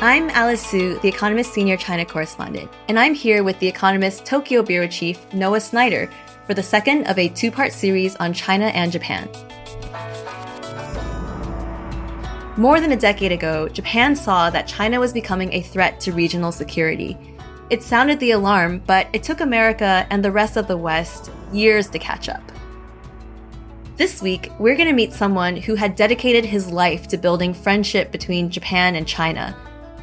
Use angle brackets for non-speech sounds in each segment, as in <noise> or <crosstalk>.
I'm Alice Su, The Economist senior China correspondent, and I'm here with The Economist Tokyo bureau chief Noah Sneider for the second of a two part series on China and Japan. More than a decade ago, Japan saw that China was becoming a threat to regional security. It sounded the alarm, but it took America and the rest of the West years to catch up. This week, we're going to meet someone who had dedicated his life to building friendship between Japan and China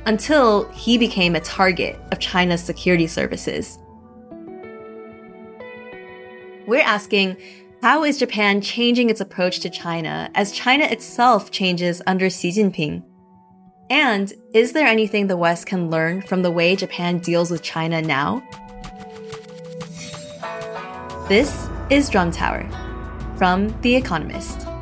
until he became a target of China's security services. We're asking how is Japan changing its approach to China as China itself changes under Xi Jinping? And is there anything the West can learn from the way Japan deals with China now? This is Drum Tower from The Economist.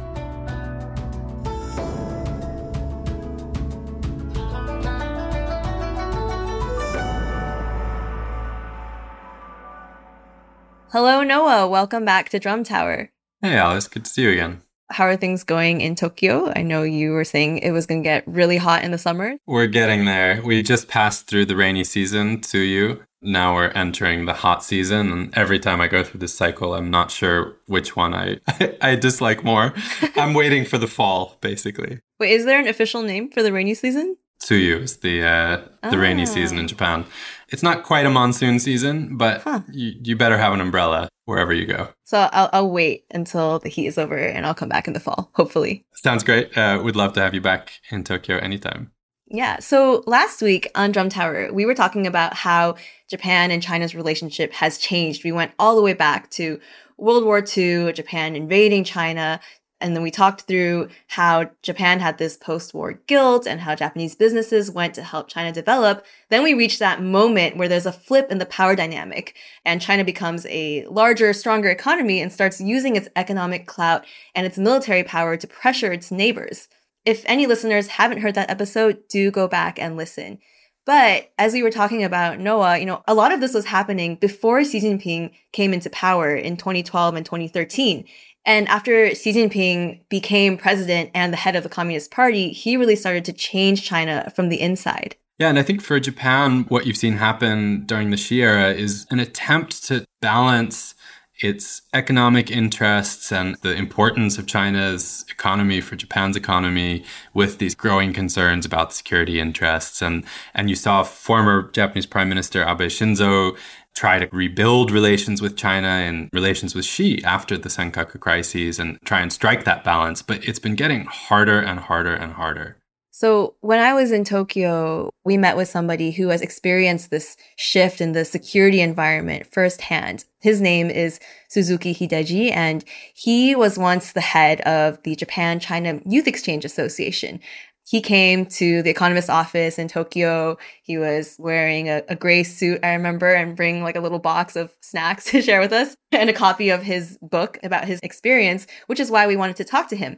Hello, Noah. Welcome back to Drum Tower. Hey, Alice. Good to see you again. How are things going in Tokyo? I know you were saying it was going to get really hot in the summer. We're getting there. We just passed through the rainy season tsuyu. Now we're entering the hot season, and every time I go through this cycle, I'm not sure which one I <laughs> I dislike more. <laughs> I'm waiting for the fall, basically. Wait, is there an official name for the rainy season? Tsuyu is the uh, the ah. rainy season in Japan. It's not quite a monsoon season, but huh. you, you better have an umbrella wherever you go. So I'll, I'll wait until the heat is over and I'll come back in the fall, hopefully. Sounds great. Uh, we'd love to have you back in Tokyo anytime. Yeah. So last week on Drum Tower, we were talking about how Japan and China's relationship has changed. We went all the way back to World War II, Japan invading China, and then we talked through how Japan had this post war guilt and how Japanese businesses went to help China develop. Then we reached that moment where there's a flip in the power dynamic and China becomes a larger, stronger economy and starts using its economic clout and its military power to pressure its neighbors. If any listeners haven't heard that episode, do go back and listen. But as we were talking about Noah, you know, a lot of this was happening before Xi Jinping came into power in 2012 and 2013. And after Xi Jinping became president and the head of the Communist Party, he really started to change China from the inside. Yeah, and I think for Japan, what you've seen happen during the Xi era is an attempt to balance its economic interests and the importance of China's economy for Japan's economy with these growing concerns about security interests. And, and you saw former Japanese Prime Minister Abe Shinzo try to rebuild relations with China and relations with Xi after the Senkaku crises and try and strike that balance. But it's been getting harder and harder and harder. So, when I was in Tokyo, we met with somebody who has experienced this shift in the security environment firsthand. His name is Suzuki Hideji, and he was once the head of the Japan China Youth Exchange Association he came to the economist office in Tokyo. He was wearing a, a, gray suit, I remember, and bring like a little box of snacks <laughs> to share with us and a copy of his book about his experience, which is why we wanted to talk to him.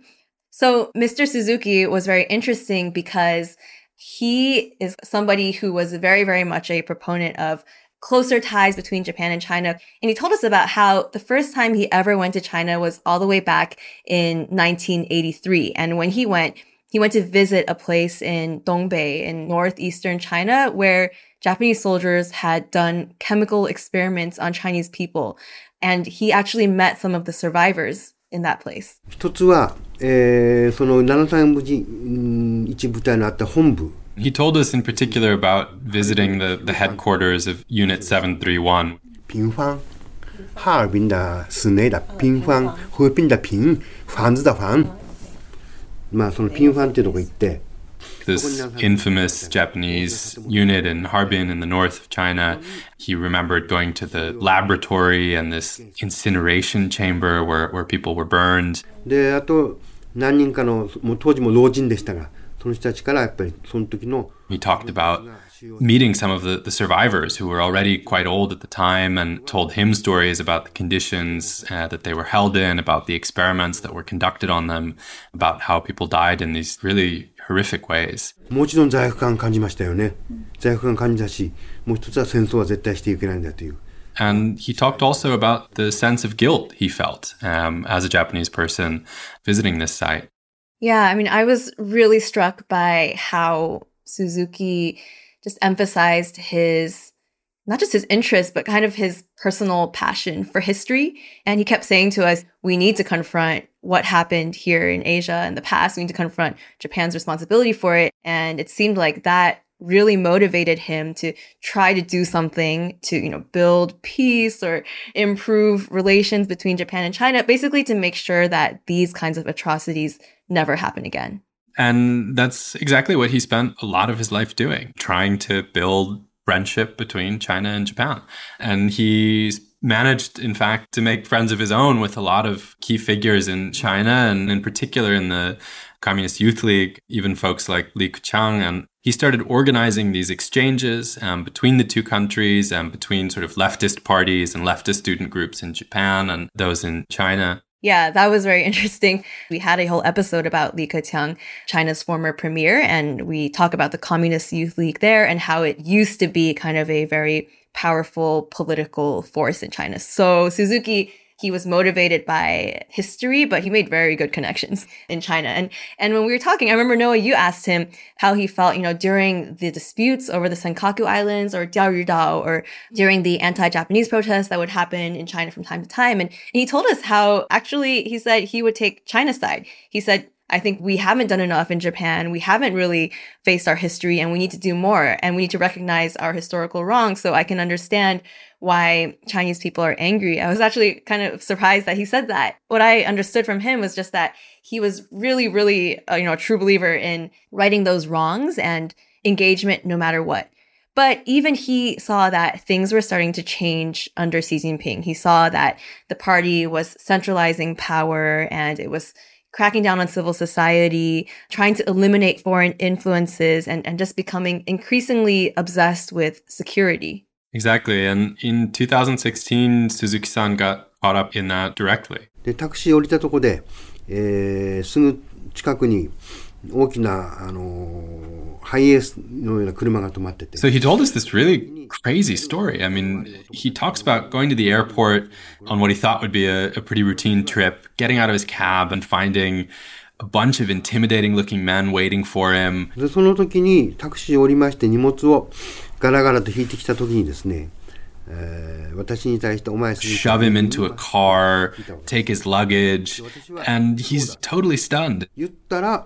So Mr. Suzuki was very interesting because he is somebody who was very, very much a proponent of closer ties between Japan and China. And he told us about how the first time he ever went to China was all the way back in 1983. And when he went, he went to visit a place in Dongbei in northeastern China where Japanese soldiers had done chemical experiments on Chinese people. And he actually met some of the survivors in that place. 一つは、えー、その73部一部隊のあった本部 He told us in particular about visiting the, the headquarters of Unit 731. 平方，哈尔滨的市内的平方，合并的平，房子的房。 this infamous Japanese unit in Harbin in the north of China. He remembered going to the laboratory and this incineration chamber where, where people were burned. で、あと何人かの、もう当時も老人でしたが、その人たちからやっぱりその時の He talked about meeting some of the, the survivors who were already quite old at the time and told him stories about the conditions uh, that they were held in, about the experiments that were conducted on them, about how people died in these really horrific ways. もちろん罪悪感感じましたよね。罪悪感感じたし、もう一つは戦争は絶対していけないんだという。 And he talked also about the sense of guilt he felt um, as a Japanese person visiting this site. Yeah, I mean, I was really struck by how Suzuki just emphasized his not just his interest, but kind of his personal passion for history. And he kept saying to us, we need to confront what happened here in Asia in the past. We need to confront Japan's responsibility for it. And it seemed like that really motivated him to try to do something to, you know, build peace or improve relations between Japan and China, basically to make sure that these kinds of atrocities never happen again. And that's exactly what he spent a lot of his life doing, trying to build friendship between China and Japan. And he managed, in fact, to make friends of his own with a lot of key figures in China and in particular in the Communist Youth League, even folks like Li Keqiang. And he started organizing these exchanges um, between the two countries and between sort of leftist parties and leftist student groups in Japan and those in China. Yeah, that was very <laughs> interesting. We had a whole episode about Li Keqiang, China's former premier, and we talk about the Communist Youth League there and how it used to be kind of a very powerful political force in China. So Suzuki he was motivated by history, but he made very good connections in China. And and when we were talking, I remember Noah, you asked him how he felt, you know, during the disputes over the Senkaku Islands or Diaoyudao or during the anti-Japanese protests that would happen in China from time to time. And, and he told us how actually he said he would take China's side. He said I think we haven't done enough in Japan. We haven't really faced our history and we need to do more and we need to recognize our historical wrongs so I can understand why Chinese people are angry. I was actually kind of surprised that he said that. What I understood from him was just that he was really, really, uh, you know, a true believer in righting those wrongs and engagement no matter what. But even he saw that things were starting to change under Xi Jinping. He saw that the party was centralizing power and it was cracking down on civil society, trying to eliminate foreign influences, and, and just becoming increasingly obsessed with security. Exactly. And in 2016, Suzuki san got caught up in that directly. で、タクシー降りたとこで、えー、すぐ近くに大きな、あのー、ハイエースのような車が止まってて。 So he told us this really crazy story. I mean, he talks about going to the airport on what he thought would be a, a pretty routine trip, getting out of his cab and finding a bunch of intimidating looking men waiting for him. で、その時にタクシー降りまして荷物を ガラガラと引いてきた時にですね、えー、私に対してお前すぐ shove him into a car, take his luggage, and he's totally stunned. 言ったら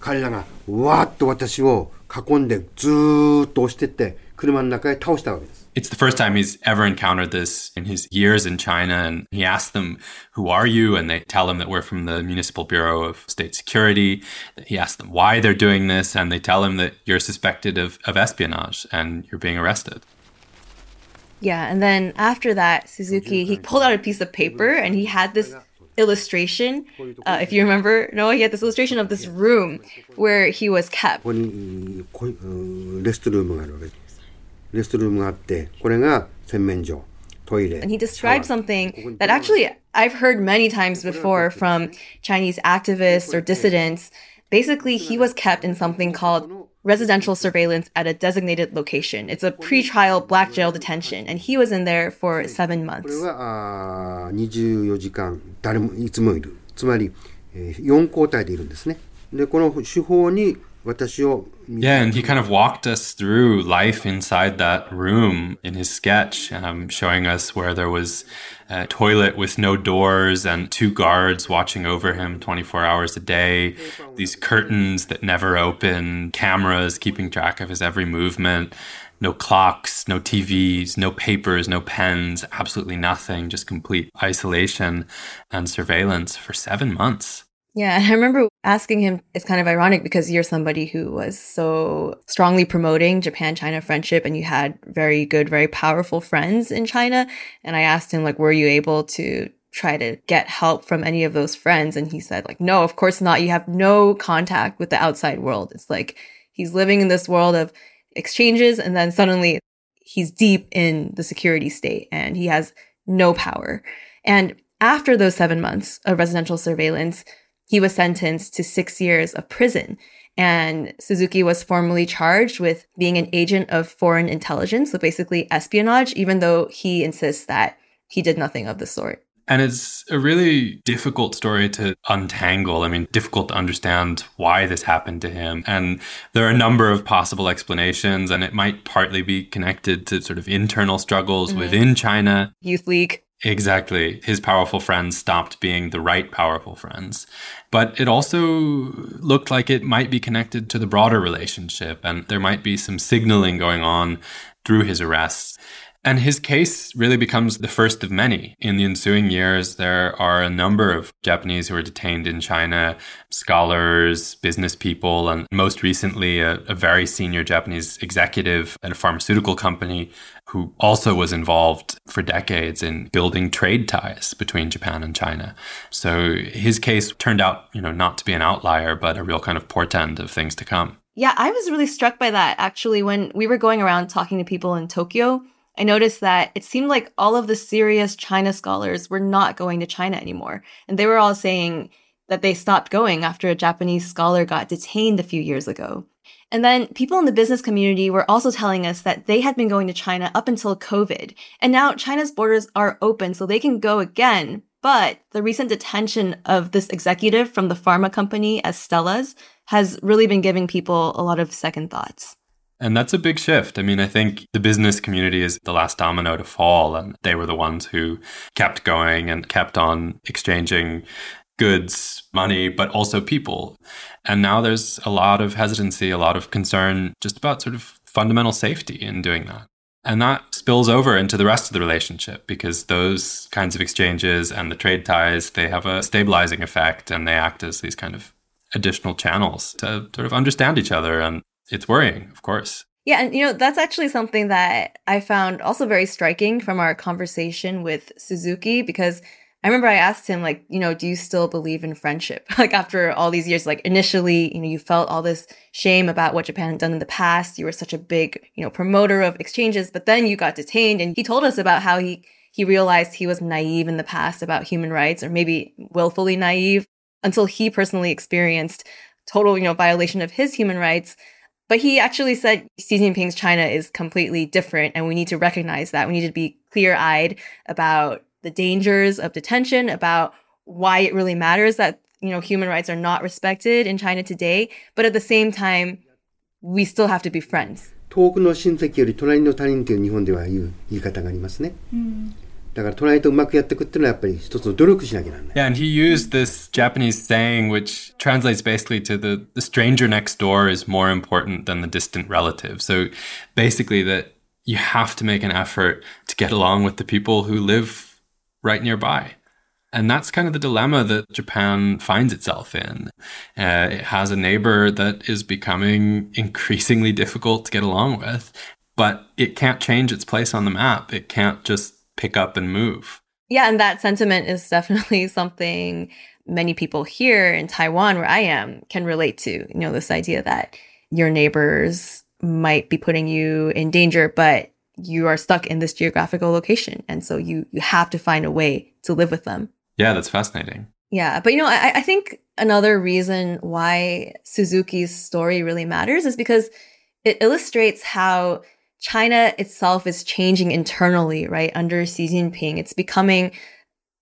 彼らがわーっと私を囲んでずーっと押してって車の中へ倒したわけです。It's the first time he's ever encountered this in his years in China. And he asks them, Who are you? And they tell him that we're from the Municipal Bureau of State Security. He asks them why they're doing this. And they tell him that you're suspected of, of espionage and you're being arrested. Yeah, and then after that, Suzuki he pulled out a piece of paper and he had this illustration. Uh, if you remember, no, he had this illustration of this room where he was kept. レストルームがあってこれが洗面所 And he described something that actually I've heard many times before from Chinese activists or dissidents. Basically, he was kept in something called residential surveillance at a designated location. It's a pre-trial black jail detention, and he was in there for seven months. つまり、4交代でいるんですね。で、この手法に yeah, and he kind of walked us through life inside that room in his sketch, um, showing us where there was a toilet with no doors and two guards watching over him 24 hours a day, these curtains that never open, cameras keeping track of his every movement, no clocks, no TVs, no papers, no pens, absolutely nothing, just complete isolation and surveillance for seven months. Yeah, I remember asking him, it's kind of ironic because you're somebody who was so strongly promoting Japan China friendship and you had very good, very powerful friends in China. And I asked him, like, were you able to try to get help from any of those friends? And he said, like, no, of course not. You have no contact with the outside world. It's like he's living in this world of exchanges and then suddenly he's deep in the security state and he has no power. And after those seven months of residential surveillance, he was sentenced to six years of prison. And Suzuki was formally charged with being an agent of foreign intelligence, so basically espionage, even though he insists that he did nothing of the sort. And it's a really difficult story to untangle. I mean, difficult to understand why this happened to him. And there are a number of possible explanations, and it might partly be connected to sort of internal struggles mm-hmm. within China. Youth League. Exactly. His powerful friends stopped being the right powerful friends. But it also looked like it might be connected to the broader relationship, and there might be some signaling going on through his arrests. And his case really becomes the first of many. In the ensuing years, there are a number of Japanese who are detained in China, scholars, business people, and most recently, a, a, very senior Japanese executive at a pharmaceutical company who also was involved for decades in building trade ties between Japan and China. So his case turned out, you know, not to be an outlier, but a real kind of portend of things to come. Yeah, I was really struck by that actually when we were going around talking to people in Tokyo I noticed that it seemed like all of the serious China scholars were not going to China anymore. And they were all saying that they stopped going after a Japanese scholar got detained a few years ago. And then people in the business community were also telling us that they had been going to China up until COVID. And now China's borders are open, so they can go again. But the recent detention of this executive from the pharma company Astellas has really been giving people a lot of second thoughts. And that's a big shift. I mean, I think the business community is the last domino to fall, and they were the ones who kept going and kept on exchanging goods, money, but also people. And now there's a lot of hesitancy, a lot of concern just about sort of fundamental safety in doing that. And that spills over into the rest of the relationship because those kinds of exchanges and the trade ties, they have a stabilizing effect and they act as these kind of additional channels to sort of understand each other and it's worrying, of course. Yeah, and you know, that's actually something that I found also very striking from our conversation with Suzuki because I remember I asked him like, you know, do you still believe in friendship? <laughs> like after all these years like initially, you know, you felt all this shame about what Japan had done in the past. You were such a big, you know, promoter of exchanges, but then you got detained and he told us about how he he realized he was naive in the past about human rights or maybe willfully naive until he personally experienced total, you know, violation of his human rights but he actually said Xi Jinping's China is completely different, and we need to recognize that. We need to be clear eyed about the dangers of detention, about why it really matters that you know human rights are not respected in China today. But at the same time, we still have to be friends. 遠くの親戚より隣の他人という日本では言う言い方がありますね。うん だから隣とうまくやっていくっていうのはやっぱり一つの努力しなきゃならない。Yeah, and he used this Japanese saying which translates basically to the, the stranger next door is more important than the distant relative. So basically that you have to make an effort to get along with the people who live right nearby. And that's kind of the dilemma that Japan finds itself in. Uh, it has a neighbor that is becoming <laughs> increasingly difficult to get along with, but it can't change its place on the map. It can't just pick up and move. Yeah, and that sentiment is definitely <laughs> something many people here in Taiwan, where I am, can relate to. You know, this idea that your neighbors might be putting you in danger, but you are stuck in this geographical location. And so you you have to find a way to live with them. Yeah, that's fascinating. Yeah, but you know, I, I think another reason why Suzuki's story really matters is because it illustrates how China itself is changing internally, right? Under Xi Jinping, it's becoming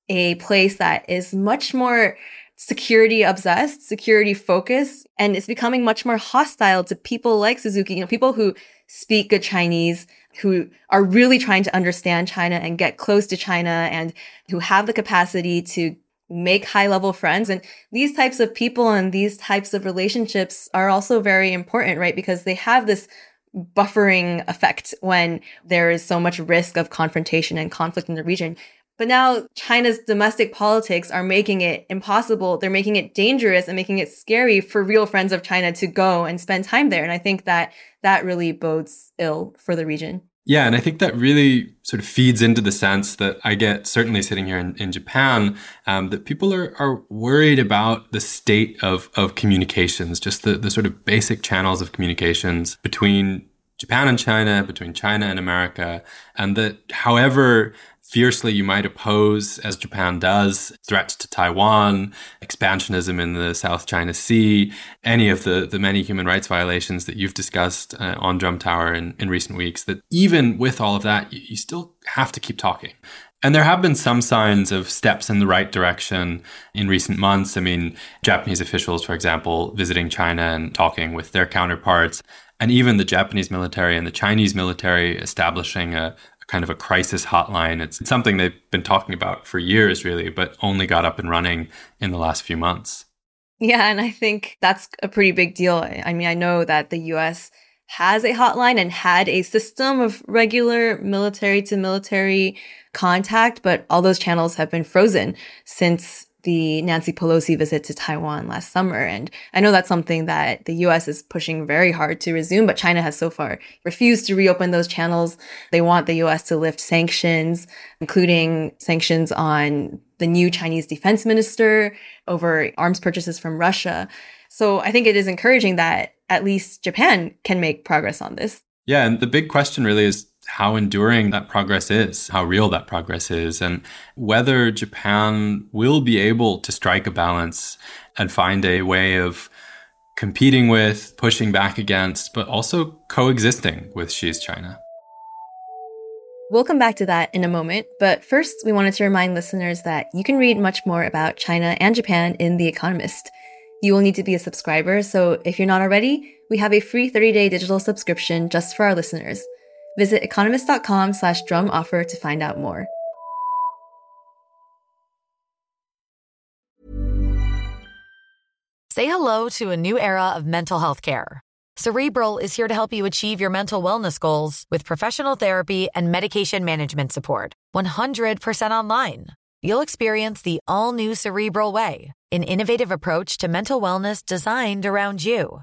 a place that is much more security obsessed, security focused, and it's becoming much more hostile to people like Suzuki, you know, people who speak good Chinese, who are really trying to understand China and get close to China and who have the capacity to make high level friends. And these types of people and these types of relationships are also very important, right? Because they have this buffering effect when there is so much risk of confrontation and conflict in the region. But now China's domestic politics are making it impossible. They're making it dangerous and making it scary for real friends of China to go and spend time there. And I think that that really bodes ill for the region. Yeah, and I think that really sort of feeds into the sense that I get, certainly sitting here in, in Japan, um, that people are, are worried about the state of, of communications, just the, the sort of basic channels of communications between Japan and China, between China and America, and that however fiercely you might oppose, as Japan does, threats to Taiwan, expansionism in the South China Sea, any of the, the many human rights violations that you've discussed uh, on Drum Tower in, in recent weeks, that even with all of that, you, you still have to keep talking. And there have been some signs of steps in the right direction in recent months. I mean, Japanese officials, for example, visiting China and talking with their counterparts, and even the Japanese military and the Chinese military establishing a, kind of a crisis hotline. It's something they've been talking about for years, really, but only got up and running in the last few months. Yeah, and I think that's a pretty big deal. I mean, I know that the US has a hotline and had a system of regular military to military contact, but all those channels have been frozen since the Nancy Pelosi visit to Taiwan last summer. And I know that's something that the US is pushing very hard to resume, but China has so far refused to reopen those channels. They want the US to lift sanctions, including sanctions on the new Chinese defense minister over arms purchases from Russia. So I think it is encouraging that at least Japan can make progress on this. Yeah, and the big question really is how enduring that progress is, how real that progress is, and whether Japan will be able to strike a balance and find a way of competing with, pushing back against, but also coexisting with Xi's China. We'll come back to that in a moment, but first, we wanted to remind listeners that you can read much more about China and Japan in The Economist. You will need to be a subscriber, so if you're not already, we have a free 30-day digital subscription just for our listeners. Visit economist.com slash drum offer to find out more. Say hello to a new era of mental health care. Cerebral is here to help you achieve your mental wellness goals with professional therapy and medication management support. 100% online. You'll experience the all new Cerebral Way, an innovative approach to mental wellness designed around you.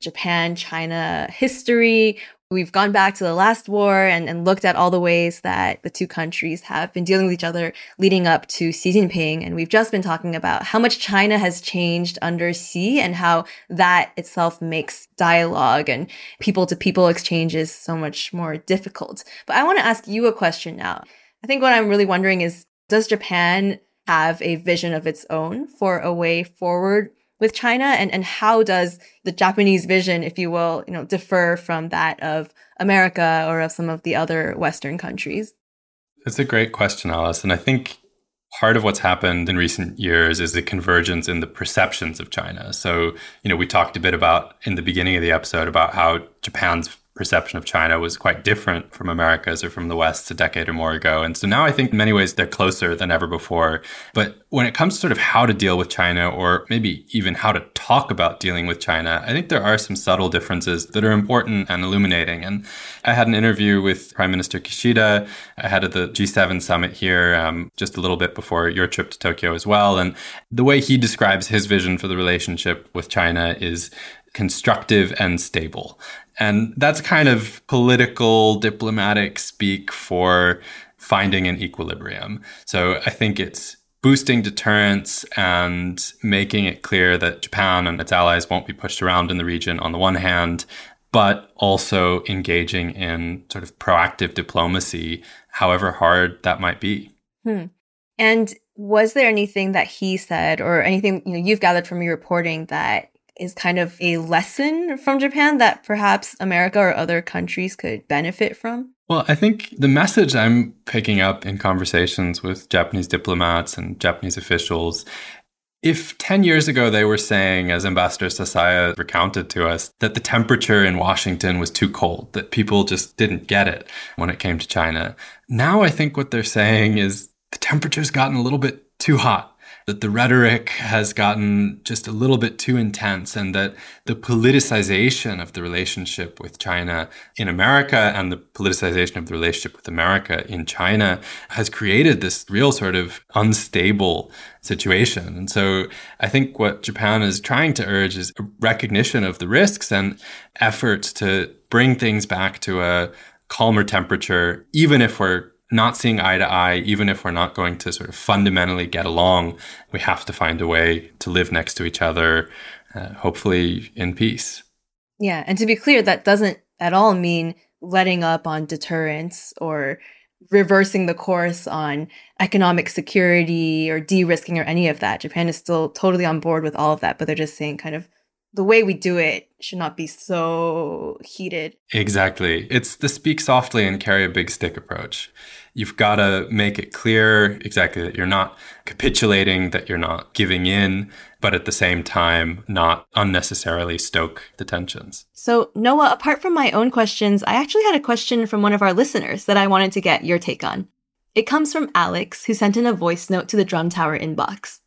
Japan China history. We've gone back to the last war and, and looked at all the ways that the two countries have been dealing with each other leading up to Xi Jinping. And we've just been talking about how much China has changed under Xi and how that itself makes dialogue and people to people exchanges so much more difficult. But I want to ask you a question now. I think what I'm really wondering is does Japan have a vision of its own for a way forward with China and, and how does the Japanese vision, if you will, you know, differ from that of America or of some of the other Western countries? It's a great question, Alice. And I think part of what's happened in recent years is the convergence in the perceptions of China. So, you know, we talked a bit about in the beginning of the episode about how Japan's perception of China was quite different from America's or from the West a decade or more ago. And so now I think in many ways they're closer than ever before. But when it comes to sort of how to deal with China or maybe even how to talk about dealing with China, I think there are some subtle differences that are important and illuminating. And I had an interview with Prime Minister Kishida ahead of the G7 summit here um, just a little bit before your trip to Tokyo as well. And the way he describes his vision for the relationship with China is constructive and stable. And that's kind of political, diplomatic speak for finding an equilibrium. So I think it's boosting deterrence and making it clear that Japan and its allies won't be pushed around in the region on the one hand, but also engaging in sort of proactive diplomacy, however hard that might be. Hmm. And was there anything that he said or anything you know you've gathered from your reporting that is kind of a lesson from Japan that perhaps America or other countries could benefit from? Well, I think the message I'm picking up in conversations with Japanese diplomats and Japanese officials if 10 years ago they were saying, as Ambassador Sasae recounted to us, that the temperature in Washington was too cold, that people just didn't get it when it came to China, now I think what they're saying is the temperature's gotten a little bit too hot that the rhetoric has gotten just a little bit too intense and that the politicization of the relationship with China in America and the politicization of the relationship with America in China has created this real sort of unstable situation. And so I think what Japan is trying to urge is recognition of the risks and efforts to bring things back to a calmer temperature, even if we're not seeing eye to eye, even if we're not going to sort of fundamentally get along, we have to find a way to live next to each other, uh, hopefully in peace. Yeah. And to be clear, that doesn't at all mean letting up on deterrence or reversing the course on economic security or de risking or any of that. Japan is still totally on board with all of that, but they're just saying kind of the way we do it should not be so heated. Exactly. It's the speak softly and carry a big stick approach. You've got to make it clear exactly that you're not capitulating, that you're not giving in, but at the same time, not unnecessarily stoke the tensions. So, Noah, apart from my own questions, I actually had a question from one of our listeners that I wanted to get your take on. It comes from Alex, who sent in a voice note to the Drum Tower inbox.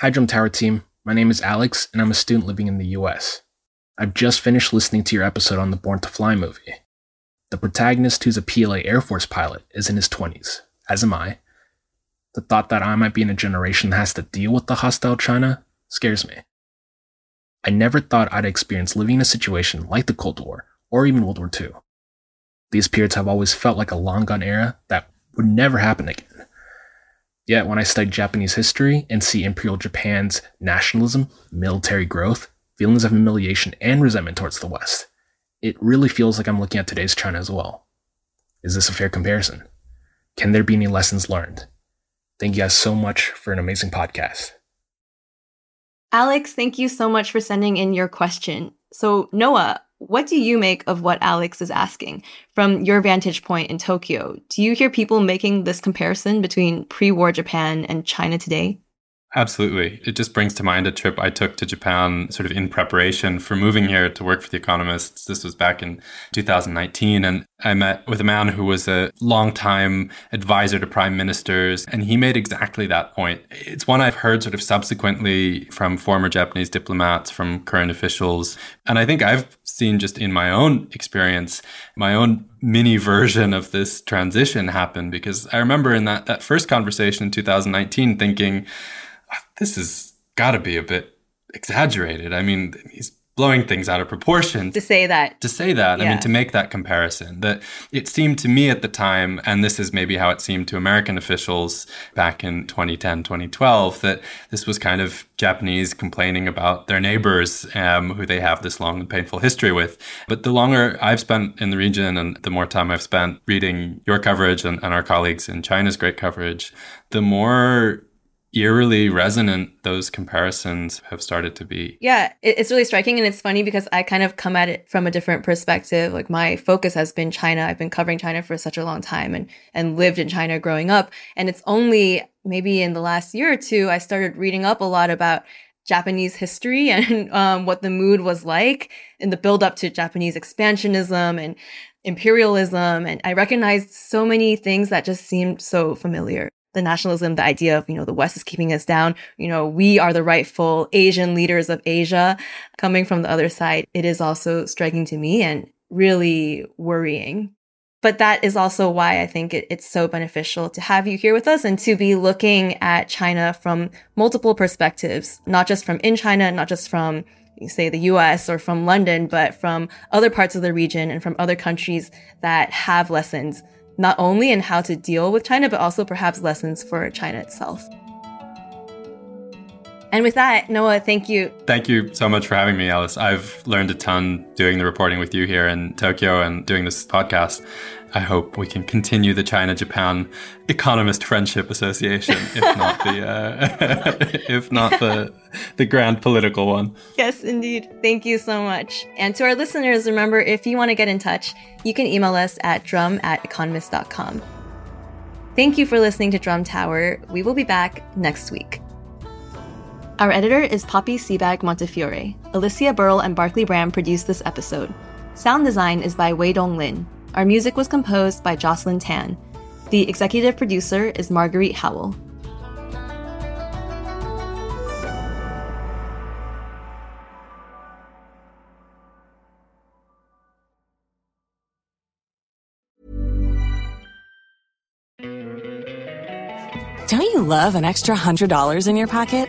Hi, Drum Tower team. My name is Alex, and I'm a student living in the US. I've just finished listening to your episode on the Born to Fly movie. The protagonist, who's a PLA Air Force pilot, is in his 20s, as am I. The thought that I might be in a generation that has to deal with the hostile China scares me. I never thought I'd experience living in a situation like the Cold War or even World War II. These periods have always felt like a long gone era that would never happen again. Yet, when I study Japanese history and see Imperial Japan's nationalism, military growth, feelings of humiliation, and resentment towards the West, it really feels like I'm looking at today's China as well. Is this a fair comparison? Can there be any lessons learned? Thank you guys so much for an amazing podcast. Alex, thank you so much for sending in your question. So, Noah, what do you make of what Alex is asking from your vantage point in Tokyo? Do you hear people making this comparison between pre war Japan and China today? Absolutely. It just brings to mind a trip I took to Japan sort of in preparation for moving here to work for The Economist. This was back in 2019. And I met with a man who was a longtime advisor to prime ministers. And he made exactly that point. It's one I've heard sort of subsequently from former Japanese diplomats, from current officials. And I think I've seen just in my own experience, my own mini version of this transition happen because I remember in that, that first conversation in 2019 thinking, this has got to be a bit exaggerated. I mean, he's blowing things out of proportion to say that to say that yeah. i mean to make that comparison that it seemed to me at the time and this is maybe how it seemed to american officials back in 2010 2012 that this was kind of japanese complaining about their neighbors um, who they have this long and painful history with but the longer i've spent in the region and the more time i've spent reading your coverage and, and our colleagues in china's great coverage the more eerily resonant those comparisons have started to be. Yeah, it's really striking. And it's funny because I kind of come at it from a different perspective. Like my focus has been China. I've been covering China for such a long time and, and lived in China growing up. And it's only maybe in the last year or two, I started reading up a lot about Japanese history <laughs> and um, what the mood was like in the build up to Japanese expansionism and imperialism. And I recognized so many things that just seemed so familiar the nationalism, the idea of, you know, the West is keeping us down. You know, we are the rightful Asian leaders of Asia coming from the other side. It is also striking to me and really worrying. But that is also why I think it, it's so beneficial to have you here with us and to be looking at China from multiple perspectives, not just from in China, not just from say the US or from London, but from other parts of the region and from other countries that have lessons not only in how to deal with China, but also perhaps lessons for China itself. And with that, Noah, thank you. Thank you so much for having me, Alice. I've learned a ton doing the reporting with you here in Tokyo and doing this podcast. I hope we can continue the China Japan Economist Friendship Association, if not the uh, <laughs> if not the the grand political one. Yes, indeed. Thank you so much. And to our listeners, remember if you want to get in touch, you can email us at drum at economist.com. Thank you for listening to Drum Tower. We will be back next week. Our editor is Poppy Sebag Montefiore. Alicia Burrell and Barclay Bram produced this episode. Sound design is by Wei Dong Lin. Our music was composed by Jocelyn Tan. The executive producer is Marguerite Howell. Don't you love an extra $100 in your pocket?